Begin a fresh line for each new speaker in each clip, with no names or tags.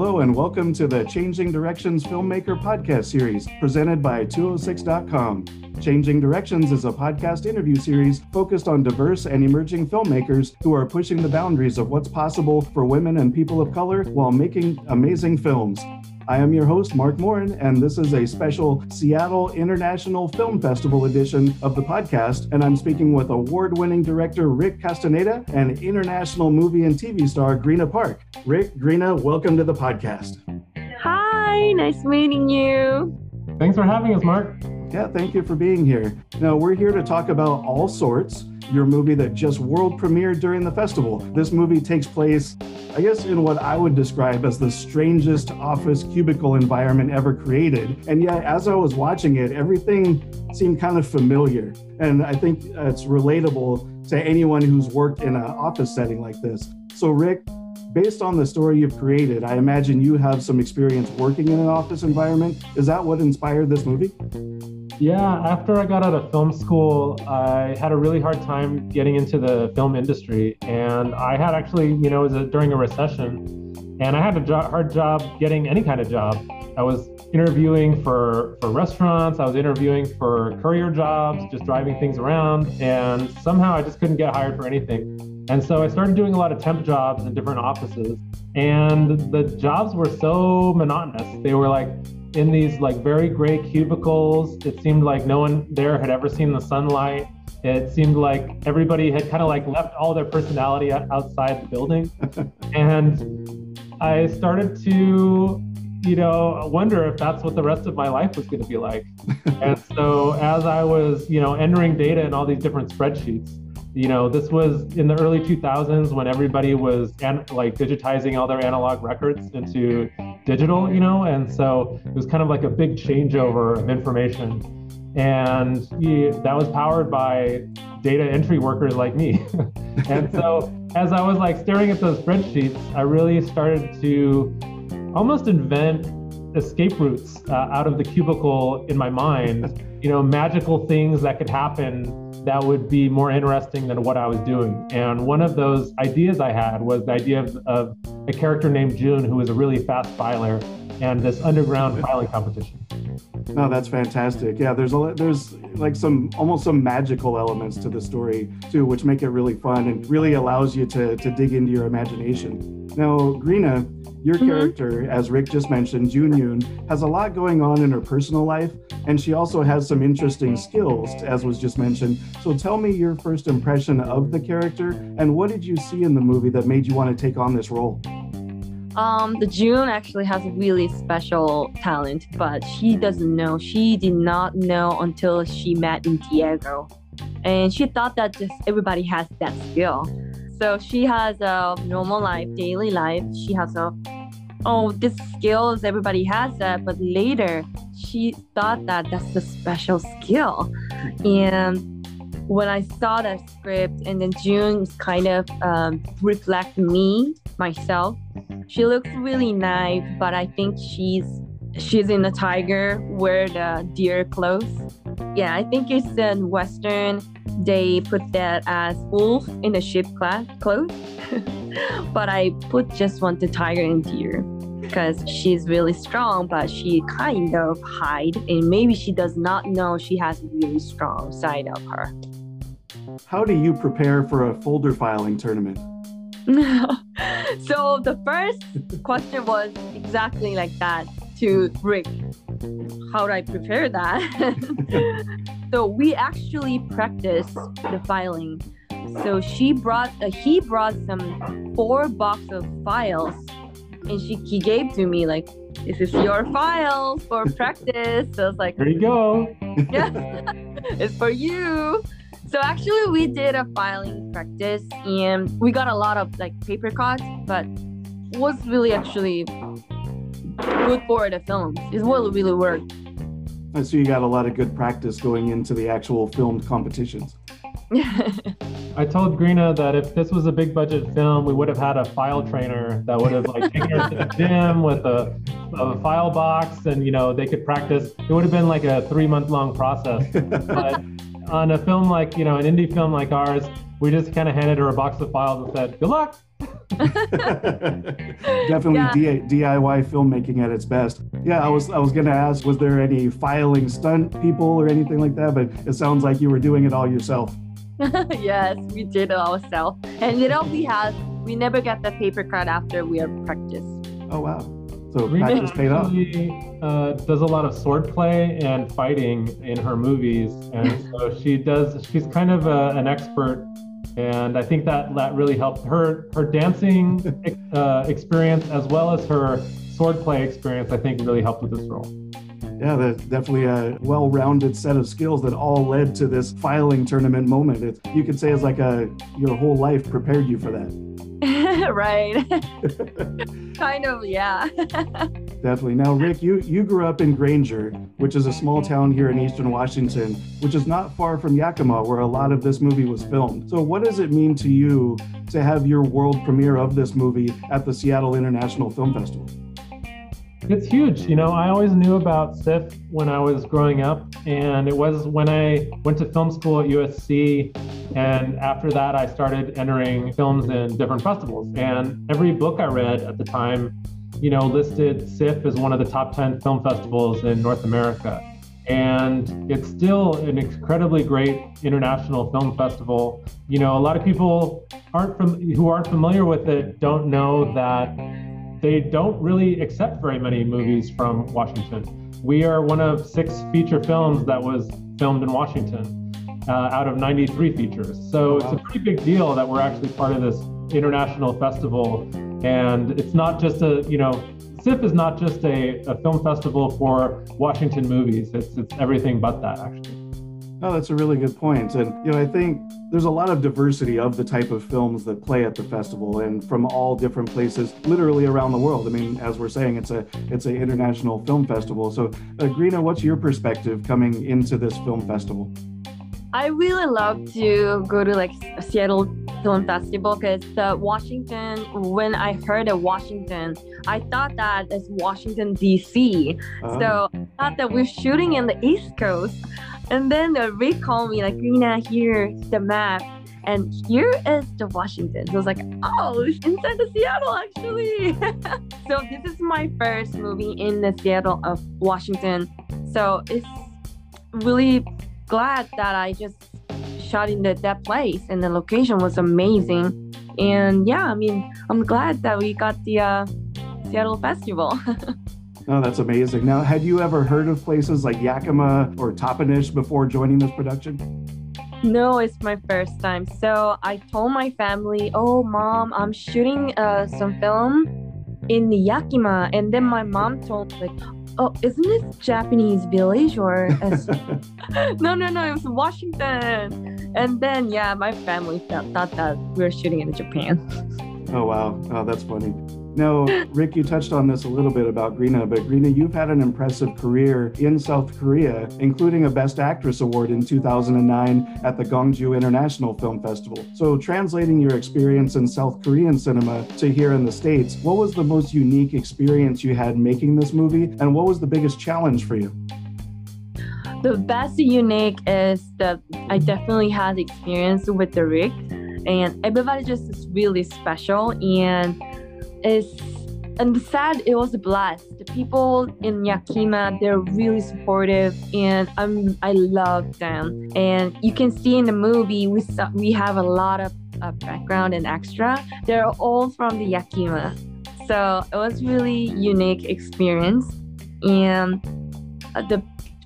Hello, and welcome to the Changing Directions Filmmaker podcast series presented by 206.com. Changing Directions is a podcast interview series focused on diverse and emerging filmmakers who are pushing the boundaries of what's possible for women and people of color while making amazing films. I am your host, Mark Morin, and this is a special Seattle International Film Festival edition of the podcast. And I'm speaking with award winning director Rick Castaneda and international movie and TV star Greena Park. Rick, Greena, welcome to the podcast.
Hi, nice meeting you.
Thanks for having us, Mark.
Yeah, thank you for being here. Now, we're here to talk about All Sorts, your movie that just world premiered during the festival. This movie takes place, I guess, in what I would describe as the strangest office cubicle environment ever created. And yet, as I was watching it, everything seemed kind of familiar. And I think it's relatable to anyone who's worked in an office setting like this. So, Rick, based on the story you've created, I imagine you have some experience working in an office environment. Is that what inspired this movie?
Yeah, after I got out of film school, I had a really hard time getting into the film industry. And I had actually, you know, it was a, during a recession, and I had a jo- hard job getting any kind of job. I was interviewing for, for restaurants, I was interviewing for courier jobs, just driving things around, and somehow I just couldn't get hired for anything. And so I started doing a lot of temp jobs in different offices, and the jobs were so monotonous. They were like, in these like very gray cubicles. It seemed like no one there had ever seen the sunlight. It seemed like everybody had kind of like left all their personality outside the building. and I started to, you know, wonder if that's what the rest of my life was going to be like. and so as I was, you know, entering data in all these different spreadsheets, you know, this was in the early 2000s when everybody was an- like digitizing all their analog records into digital, you know, and so it was kind of like a big changeover of information. And he, that was powered by data entry workers like me. and so as I was like staring at those spreadsheets, I really started to almost invent escape routes uh, out of the cubicle in my mind, you know, magical things that could happen that would be more interesting than what I was doing. And one of those ideas I had was the idea of, of a character named June who was a really fast filer and this underground filing competition.
No, that's fantastic. Yeah, there's a there's like some almost some magical elements to the story too, which make it really fun and really allows you to to dig into your imagination. Now, Greena, your mm-hmm. character, as Rick just mentioned, June Yoon, has a lot going on in her personal life, and she also has some interesting skills, as was just mentioned. So tell me your first impression of the character, and what did you see in the movie that made you want to take on this role?
Um, the June actually has a really special talent, but she doesn't know. She did not know until she met in Diego. And she thought that just everybody has that skill. So she has a normal life, daily life. She has a, oh, this skills, everybody has that. But later, she thought that that's a special skill. And when I saw that script and then June kind of um, reflect me myself. She looks really nice, but I think she's she's in the tiger wear the deer clothes. Yeah, I think it's in Western. They put that as wolf in the sheep class clothes, but I put just want the tiger and deer because she's really strong, but she kind of hide and maybe she does not know she has a really strong side of her.
How do you prepare for a folder filing tournament?
so the first question was exactly like that to Rick. How do I prepare that? so we actually practiced the filing. So she brought, uh, he brought some four box of files, and she he gave to me like, "This is your files for practice." So I was like,
"There you go."
yeah, it's for you. So actually, we did a filing practice, and we got a lot of like paper cuts, but was really actually good for the film. It will really work.
And so you got a lot of good practice going into the actual filmed competitions.
I told Greena that if this was a big budget film, we would have had a file trainer that would have like taken her to the gym with a, a file box, and you know they could practice. It would have been like a three month long process. But on a film like, you know, an indie film like ours, we just kind of handed her a box of files and said, good luck.
Definitely
Yeah.
DIY filmmaking at its best. Yeah, I was I was gonna ask, was there any filing stunt people or anything like that? But it sounds like you were doing it all yourself.
yes, we did it ourselves. And you know, we had we never get the paper cut after we are practiced.
Oh wow! So practice paid off.
uh, does a lot of swordplay and fighting in her movies, and so she does. She's kind of a, an expert, and I think that that really helped her. Her dancing uh, experience as well as her swordplay experience, I think, really helped with this role.
Yeah, that's definitely a well-rounded set of skills that all led to this filing tournament moment. It, you could say it's like a your whole life prepared you for that.
right. kind of, yeah.
Definitely. Now, Rick, you you grew up in Granger, which is a small mm-hmm. town here in eastern Washington, which is not far from Yakima, where a lot of this movie was filmed. So, what does it mean to you to have your world premiere of this movie at the Seattle International Film Festival?
It's huge. You know, I always knew about SIFF when I was growing up, and it was when I went to film school at USC. And after that, I started entering films in different festivals. And every book I read at the time, you know, listed SIFF as one of the top 10 film festivals in North America. And it's still an incredibly great international film festival. You know, a lot of people aren't from, who aren't familiar with it don't know that they don't really accept very many movies from Washington. We are one of six feature films that was filmed in Washington uh, out of 93 features. So it's a pretty big deal that we're actually part of this international festival. And it's not just a, you know, SIFF is not just a, a film festival for Washington movies. It's, it's everything but that, actually.
Oh, that's a really good point. And, you know, I think there's a lot of diversity of the type of films that play at the festival and from all different places, literally around the world. I mean, as we're saying, it's a it's an international film festival. So, uh, Greena, what's your perspective coming into this film festival?
I really love to go to like Seattle Film Festival because the Washington, when I heard of Washington, I thought that it's Washington DC.
Uh,
So I thought that we're shooting in the East Coast. And then uh, Rick called me like, Rena, here's the map. And here is the Washington. So I was like, oh, inside the Seattle actually. so this is my first movie in the Seattle of Washington. So it's really glad that I just shot in the, that place and the location was amazing. And yeah, I mean, I'm glad that we got the uh, Seattle Festival.
Oh, that's amazing. Now, had you ever heard of places like Yakima or Toppenish before joining this production?
No, it's my first time. So I told my family, "Oh, mom, I'm shooting uh, some film in Yakima," and then my mom told like, "Oh, isn't this Japanese village or?" no, no, no, it was Washington. And then yeah, my family thought, thought that we were shooting in Japan.
Oh, wow. Oh, that's funny. Now, Rick, you touched on this a little bit about Greena, but Greena, you've had an impressive career in South Korea, including a Best Actress Award in 2009 at the Gongju International Film Festival. So, translating your experience in South Korean cinema to here in the States, what was the most unique experience you had making this movie, and what was the biggest challenge for you?
The best unique is that I definitely had experience with the Rick, and everybody just is really special and it's and sad it was a blast The people in Yakima they're really supportive and I'm I love them. And you can see in the movie we saw, we have a lot of uh, background and extra. They're all from the Yakima, so it was really unique experience and uh, the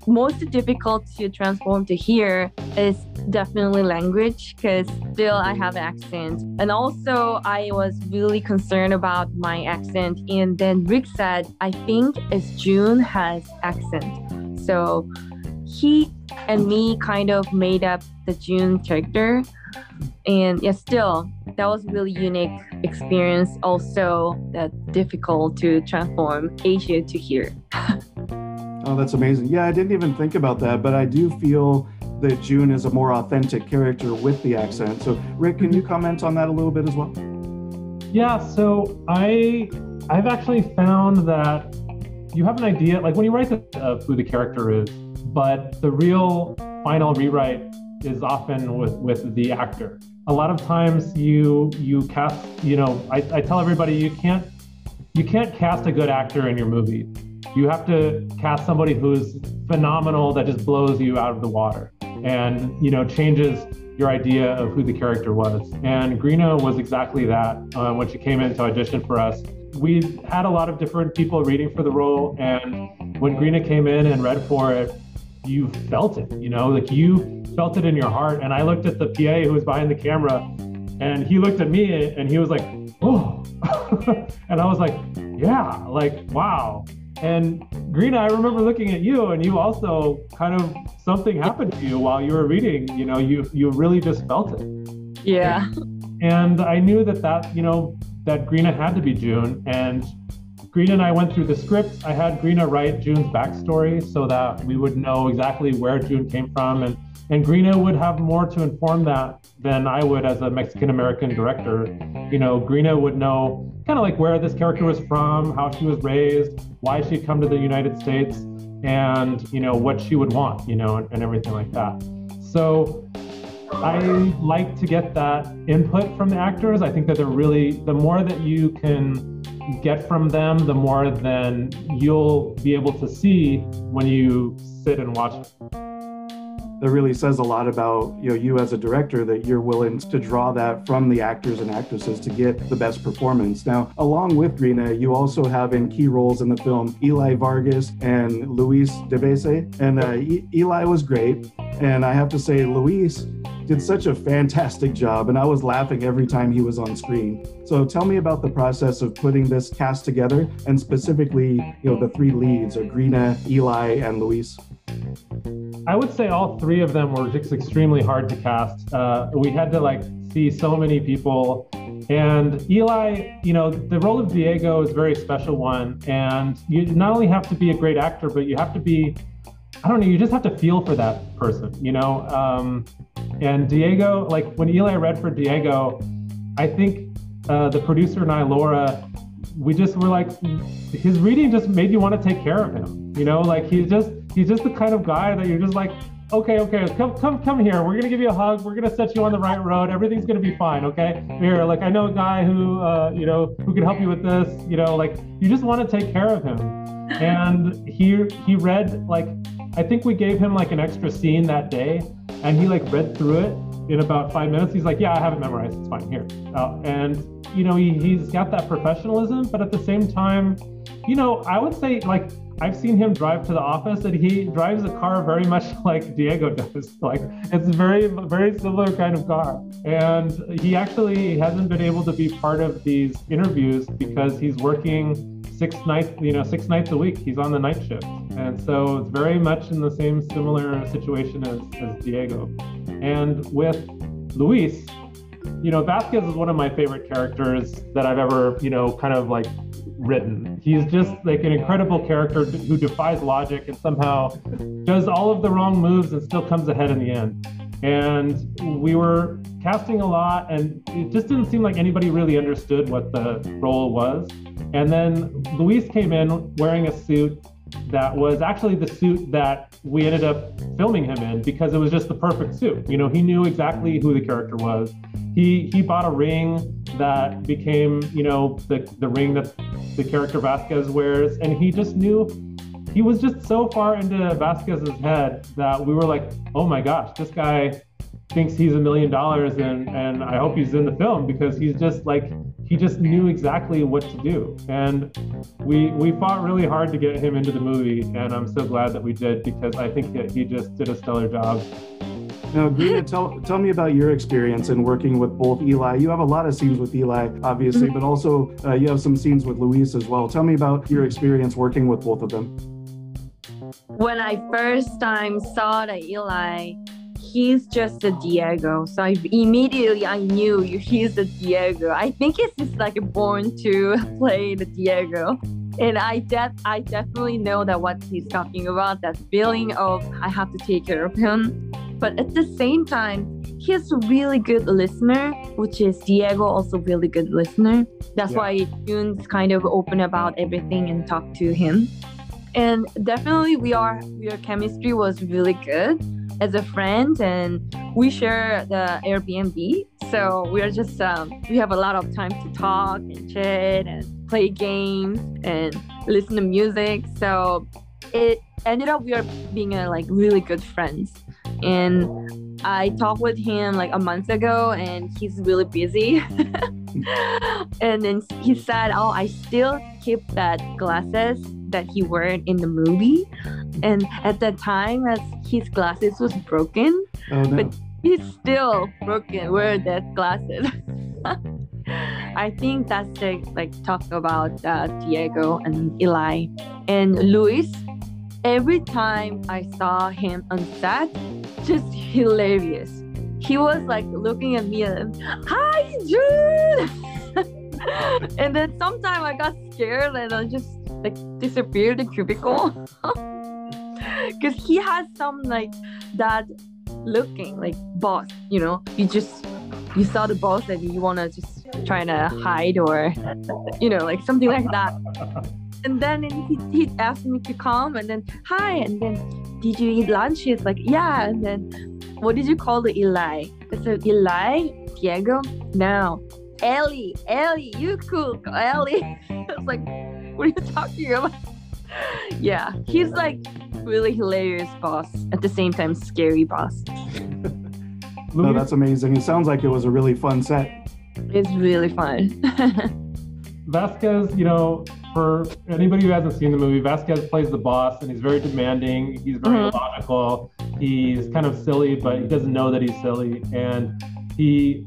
most difficult to transform to here is definitely language because still I have accent. And also I was really concerned about my accent. And then Rick said, I think it's June has accent. So he and me kind of made up the June character. And yeah, still that was really unique experience. Also that difficult to transform Asia to here.
Oh, that's amazing. Yeah, I didn't even think about that, but I do feel that June is a more authentic character with the accent. So, Rick, can you comment on that a little bit as well?
Yeah, so I I've actually found that you have an idea, like when you write the, of who the character is, but the real final rewrite is often with with the actor. A lot of times you you cast, you know, I, I tell everybody you can't you can't cast a good actor in your movie. You have to cast somebody who's phenomenal that just blows you out of the water and you know changes your idea of who the character was. And Greena was exactly that uh, when she came in to audition for us. We had a lot of different people reading for the role, and when Greena came in and read for it, you felt it, you know, like you felt it in your heart. And I looked at the PA who was behind the camera, and he looked at me and he was like, oh. and I was like, yeah, like, wow. And Greena, I remember looking at you, and you also kind of something happened to you while you were reading. You know, you you really just felt it.
Yeah.
And I knew that that you know that Greena had to be June, and Greena and I went through the script. I had Greena write June's backstory so that we would know exactly where June came from, and and Greena would have more to inform that than I would as a Mexican American director. You know, Greena would know kind of like where this character was from, how she was raised, why she'd come to the United States, and you know what she would want, you know, and, and everything like that. So I like to get that input from the actors. I think that they're really the more that you can get from them, the more then you'll be able to see when you sit and watch
that really says a lot about you know you as a director that you're willing to draw that from the actors and actresses to get the best performance. Now, along with Greena, you also have in key roles in the film Eli Vargas and Luis Deveze, and uh, e- Eli was great, and I have to say Luis did such a fantastic job, and I was laughing every time he was on screen. So tell me about the process of putting this cast together, and specifically, you know, the three leads: are Greena, Eli, and Luis.
I would say all three of them were just extremely hard to cast. Uh, we had to like see so many people. And Eli, you know, the role of Diego is a very special one. And you not only have to be a great actor, but you have to be, I don't know, you just have to feel for that person, you know? Um, and Diego, like when Eli read for Diego, I think uh, the producer and I, Laura, we just were like, his reading just made you want to take care of him. You know, like he's just he's just the kind of guy that you're just like, okay, okay, come come come here. We're gonna give you a hug. We're gonna set you on the right road. Everything's gonna be fine. Okay, here, like I know a guy who uh, you know who can help you with this. You know, like you just want to take care of him. And he he read like I think we gave him like an extra scene that day, and he like read through it in about five minutes. He's like, yeah, I have it memorized. It's fine here. Uh, and you know, he, he's got that professionalism, but at the same time, you know, I would say like I've seen him drive to the office and he drives a car very much like Diego does. Like it's very, very similar kind of car. And he actually hasn't been able to be part of these interviews because he's working six nights, you know, six nights a week. He's on the night shift. And so it's very much in the same similar situation as, as Diego. And with Luis, you know, Vasquez is one of my favorite characters that I've ever, you know, kind of like written. He's just like an incredible character who defies logic and somehow does all of the wrong moves and still comes ahead in the end. And we were casting a lot, and it just didn't seem like anybody really understood what the role was. And then Luis came in wearing a suit that was actually the suit that we ended up filming him in because it was just the perfect suit. You know, he knew exactly who the character was. He he bought a ring that became, you know, the the ring that the character Vasquez wears, and he just knew he was just so far into Vasquez's head that we were like, oh my gosh, this guy thinks he's a million dollars and and I hope he's in the film because he's just like he just knew exactly what to do. And we we fought really hard to get him into the movie, and I'm so glad that we did because I think that he just did a stellar job.
Now, Greta, tell tell me about your experience in working with both Eli. You have a lot of scenes with Eli, obviously, but also uh, you have some scenes with Luis as well. Tell me about your experience working with both of them.
When I first time saw the Eli, he's just a Diego. So I, immediately I knew he's the Diego. I think he's just like born to play the Diego. And I def I definitely know that what he's talking about, that feeling of I have to take care of him. But at the same time, he's a really good listener, which is Diego also really good listener. That's yeah. why June's kind of open about everything and talk to him. And definitely we are your chemistry was really good as a friend and we share the Airbnb, so we're just um, we have a lot of time to talk and chat and play games and listen to music. So it ended up we are being a, like really good friends. And I talked with him like a month ago, and he's really busy. and then he said, "Oh, I still keep that glasses that he wore in the movie." And at that time, as his glasses was broken,
Oh no.
but he's still broken wear that glasses. I think that's the like talk about uh, Diego and Eli and Luis. Every time I saw him on set, just hilarious. He was like looking at me and hi Jude, and then sometime I got scared and I just like disappeared the cubicle because he has some like that looking like boss you know? You just you saw the boss and you want to just trying to hide or you know like something like that. And then he, he asked me to come and then hi and then did you eat lunch? He's like yeah and then what did you call the eli? I said eli? Diego? No. Ellie ellie you cool ellie. I was like what are you talking about yeah he's like really hilarious boss at the same time scary boss
No, that's amazing. It sounds like it was a really fun set.
it's really fun
Vasquez, you know, for anybody who hasn't seen the movie, Vasquez plays the boss and he's very demanding. He's very
Mhm.
logical. He's kind of silly, but he doesn't know that he's silly. And he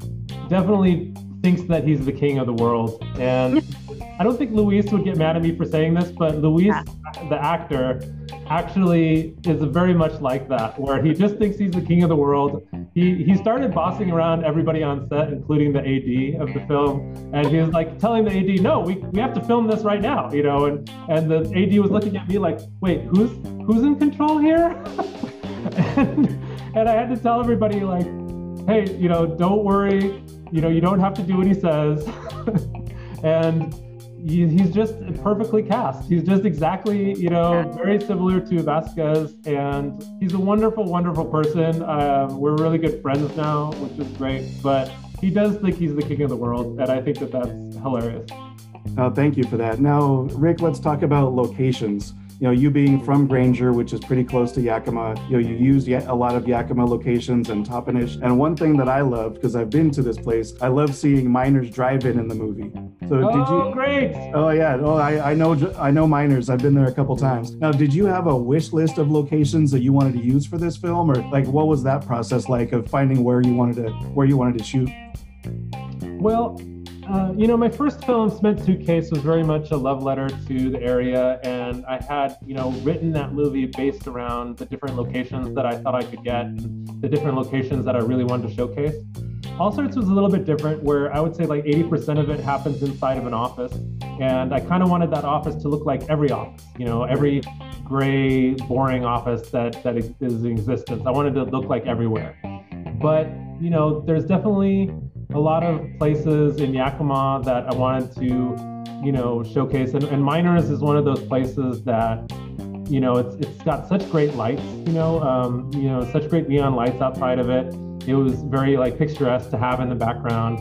definitely thinks that he's the king of the world. And I don't think Luis would get mad at me for saying this, but Luis,
Yeah.
the actor, actually is very much like that, where he just thinks he's the king of the world. He he started bossing around everybody on set, including the AD of the film, and he was like telling the AD, "No, we, we have to film this right now," you know. And and the AD was looking at me like, "Wait, who's who's in control here?" and, and I had to tell everybody like, "Hey, you know, don't worry. You know, you don't have to do what he says." and he, he's just perfectly cast. He's just exactly, you know, very similar to Vasquez, and he's a wonderful, wonderful person. Um, we're really good friends now, which is great. But he does think he's the king of the world, and I think that that's hilarious.
Uh, thank you for that. Now, Rick, let's talk about locations. You know, you being from Granger, which is pretty close to Yakima, you know, you used a lot of Yakima locations and Toppenish. And one thing that I loved, because I've been to this place, I love seeing miners drive-in in the movie. So did
oh,
you?
great!
Oh yeah. Oh, I, I know. I know miners. I've been there a couple times. Now, did you have a wish list of locations that you wanted to use for this film, or like what was that process like of finding where you wanted to where you wanted to shoot?
Well, uh, you know, my first film, Cement Suitcase, was very much a love letter to the area, and I had, you know, written that movie based around the different locations that I thought I could get, and the different locations that I really wanted to showcase. All Sorts was a little bit different, where I would say like 80% of it happens inside of an office, and I kind of wanted that office to look like every office, you know, every gray, boring office that that is in existence. I wanted it to look like everywhere, but you know, there's definitely a lot of places in Yakima that I wanted to, you know, showcase. And, and Miners is one of those places that, you know, it's it's got such great lights, you know, um, you know, such great neon lights outside of it. It was very like picturesque to have in the background.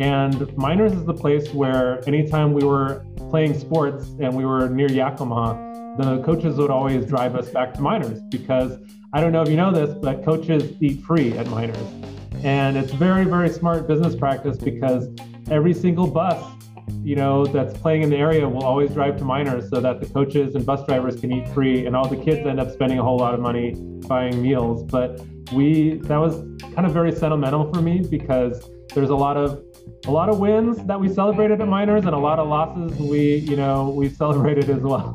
And Miners is the place where anytime we were playing sports and we were near Yakima, the coaches would always drive us back to Miners because I don't know if you know this, but coaches eat free at Miners. And it's very, very smart business practice because every single bus, you know, that's playing in the area will always drive to miners so that the coaches and bus drivers can eat free and all the kids end up spending a whole lot of money buying meals. But we that was kind of very sentimental for me because there's a lot of a lot of wins that we celebrated at miners and a lot of losses we, you know, we celebrated as well.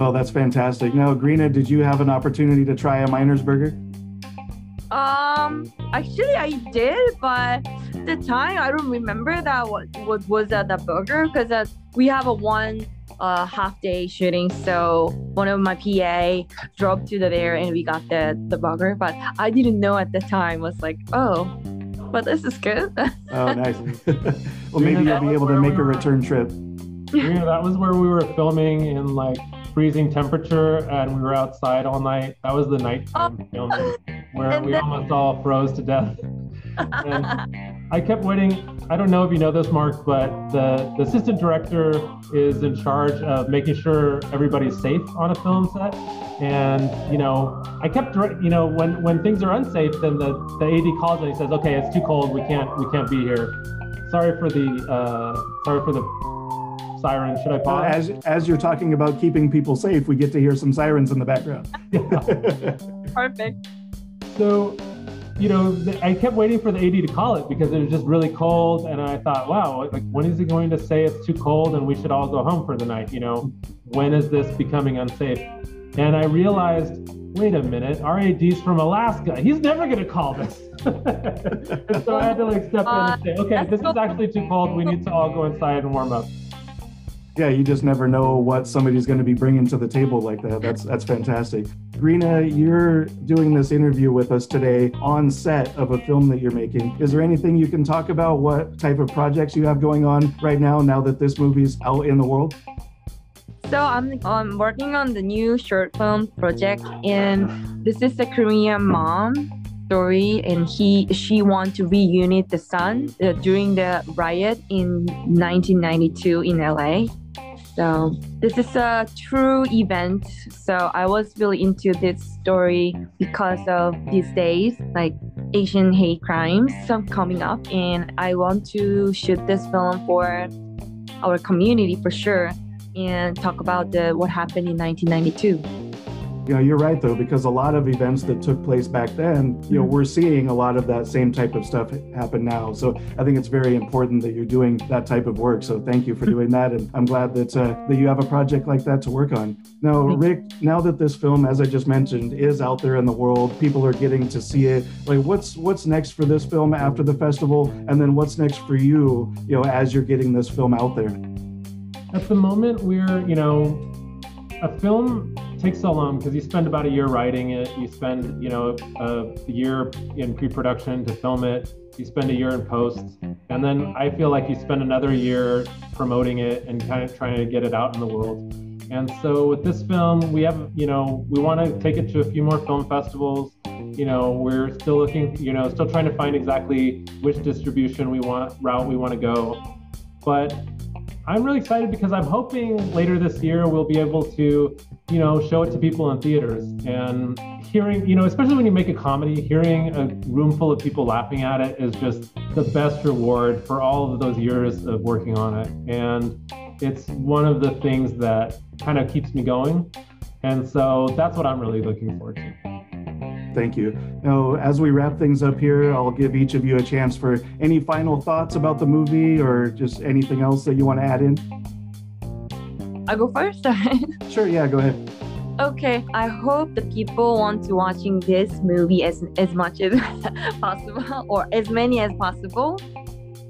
Oh, that's fantastic. Now, Greena, did you have an opportunity to try a miner's burger?
Um, actually, I did, but the time I don't remember that what what was at the burger because uh, we have a one uh, half day shooting, so one of my PA drove to the there and we got the the burger, but I didn't know at the time was like, oh, but this is good.
Oh, nice. well, maybe you'll be able to make a return trip.
Yeah, that was where we were filming in like freezing temperature and we were outside all night. That was the nighttime filming. Where
And
we
then-
almost all froze to death. And I kept waiting. I don't know if you know this, Mark, but the, the assistant director is in charge of making sure everybody's safe on a film set. And you know, I kept you know when when things are unsafe, then the, the AD calls and he says, "Okay, it's too cold. We can't we can't be here. Sorry for the uh, sorry for the siren. Should I
Uh,
pause?"
as as you're talking about keeping people safe, we get to hear some sirens in the background.
Perfect.
So you know i kept waiting for the ad to call it because it was just really cold and i thought wow like when is he going to say it's too cold and we should all go home for the night you know? When is this becoming unsafe? And i realized wait a minute our ad's from alaska. He's never going to call this. And so i had to like step in and uh, say okay this is actually too cold. We need to all go inside and warm up
yeah, you just never know what somebody's going to be bringing to the table like that. That's that's fantastic. Greena, you're doing this interview with us today on set of a film that you're making. Is there anything you can talk about? What type of projects you have going on right now? Now that this movie's out in the world.
So I'm I'm working on the new short film project, and this is a Korean mom story, and he she want to reunite the son uh, during the riot in 1992 in LA. So this is a true event. So I was really into this story because of these days, like Asian hate crimes some coming up, and I want to shoot this film for our community for sure and talk about the what happened in 1992.
You know, you're right though, because a lot of events that took place back then, you know, we're seeing a lot of that same type of stuff happen now. So I think it's very important that you're doing that type of work. So thank you for doing that, and I'm glad that uh, that you have a project like that to work on. Now, Rick, now that this film, as I just mentioned, is out there in the world, people are getting to see it. Like, what's what's next for this film after the festival, and then what's next for you, you know, as you're getting this film out there?
At the moment, we're, you know, a film takes so long because you spend about a year writing it, you spend, you know, a, a year in pre production to film it, you spend a year in post, and then I feel like you spend another year promoting it and kind of trying to get it out in the world. And so with this film, we have, you know, we want to take it to a few more film festivals. You know, we're still looking, you know, still trying to find exactly which distribution we want, route we want to go. But I'm really excited because I'm hoping later this year we'll be able to, you know, show it to people in theaters and hearing, you know, especially when you make a comedy, hearing a room full of people laughing at it is just the best reward for all of those years of working on it. And it's one of the things that kind of keeps me going. And so that's what I'm really looking forward to.
Thank you. Now, as we wrap things up here, I'll give each of you a chance for any final thoughts about the movie or just anything else that you want to add in.
I go first.
Sure, yeah, go ahead.
okay, I hope the people want to watching this movie as as much as possible or as many as possible.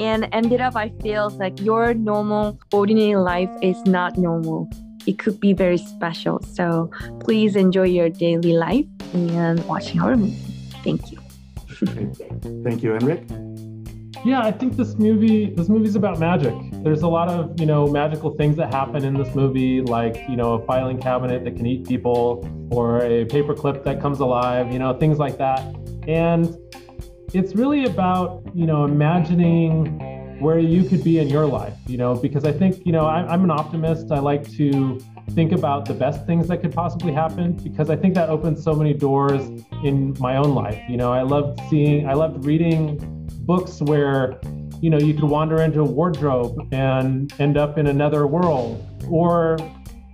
And ended up, I feel like your normal, ordinary life is not normal. It could be very special. So please enjoy your daily life and watching our movie. Thank you.
Thank you. And Rick?
Yeah, I think this movie this movie's about magic. There's a lot of, you know, magical things that happen in this movie like, you know, a filing cabinet that can eat people or a paperclip that comes alive, you know, things like that. And it's really about, you know, imagining where you could be in your life, you know, because I think, you know, I, I'm an optimist. I like to think about the best things that could possibly happen because I think that opens so many doors in my own life. You know, I loved seeing, I loved reading books where you know you could wander into a wardrobe and end up in another world or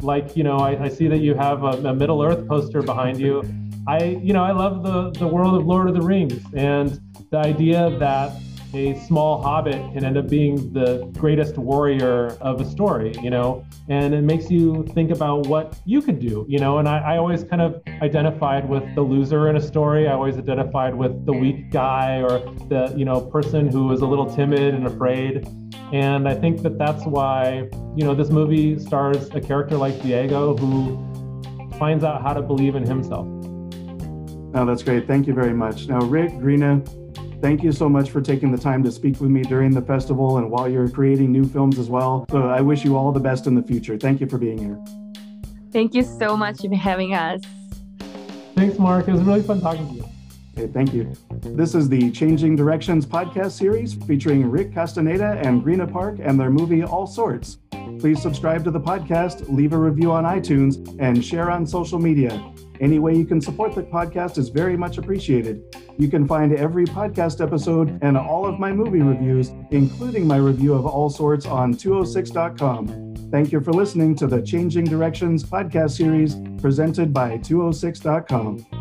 like you know i, I see that you have a, a, middle earth poster behind you i you know i love the the world of lord of the rings and the idea that a small hobbit can end up being the greatest warrior of a story, you know, and it makes you think about what you could do, you know. And I, I always kind of identified with the loser in a story. I always identified with the weak guy or the, you know, person who was a little timid and afraid. And I think that that's why, you know, this movie stars a character like Diego who finds out how to believe in himself.
Oh, that's great. Thank you very much. Now, Rick, Greena, thank you so much for taking the time to speak with me during the festival and while you're creating new films as well. So I wish you all the best in the future. Thank you for being here.
Thank you so much for having us.
Thanks, Mark. It was really fun talking to you.
Okay, thank you. This is the Changing Directions podcast series featuring Rick Castaneda and Greena Park and their movie All Sorts. Please subscribe to the podcast, leave a review on iTunes, and share on social media. Any way you can support the podcast is very much appreciated. You can find every podcast episode and all of my movie reviews, including my review of All Sorts, on 206.com. Thank you for listening to the Changing Directions podcast series presented by 206.com.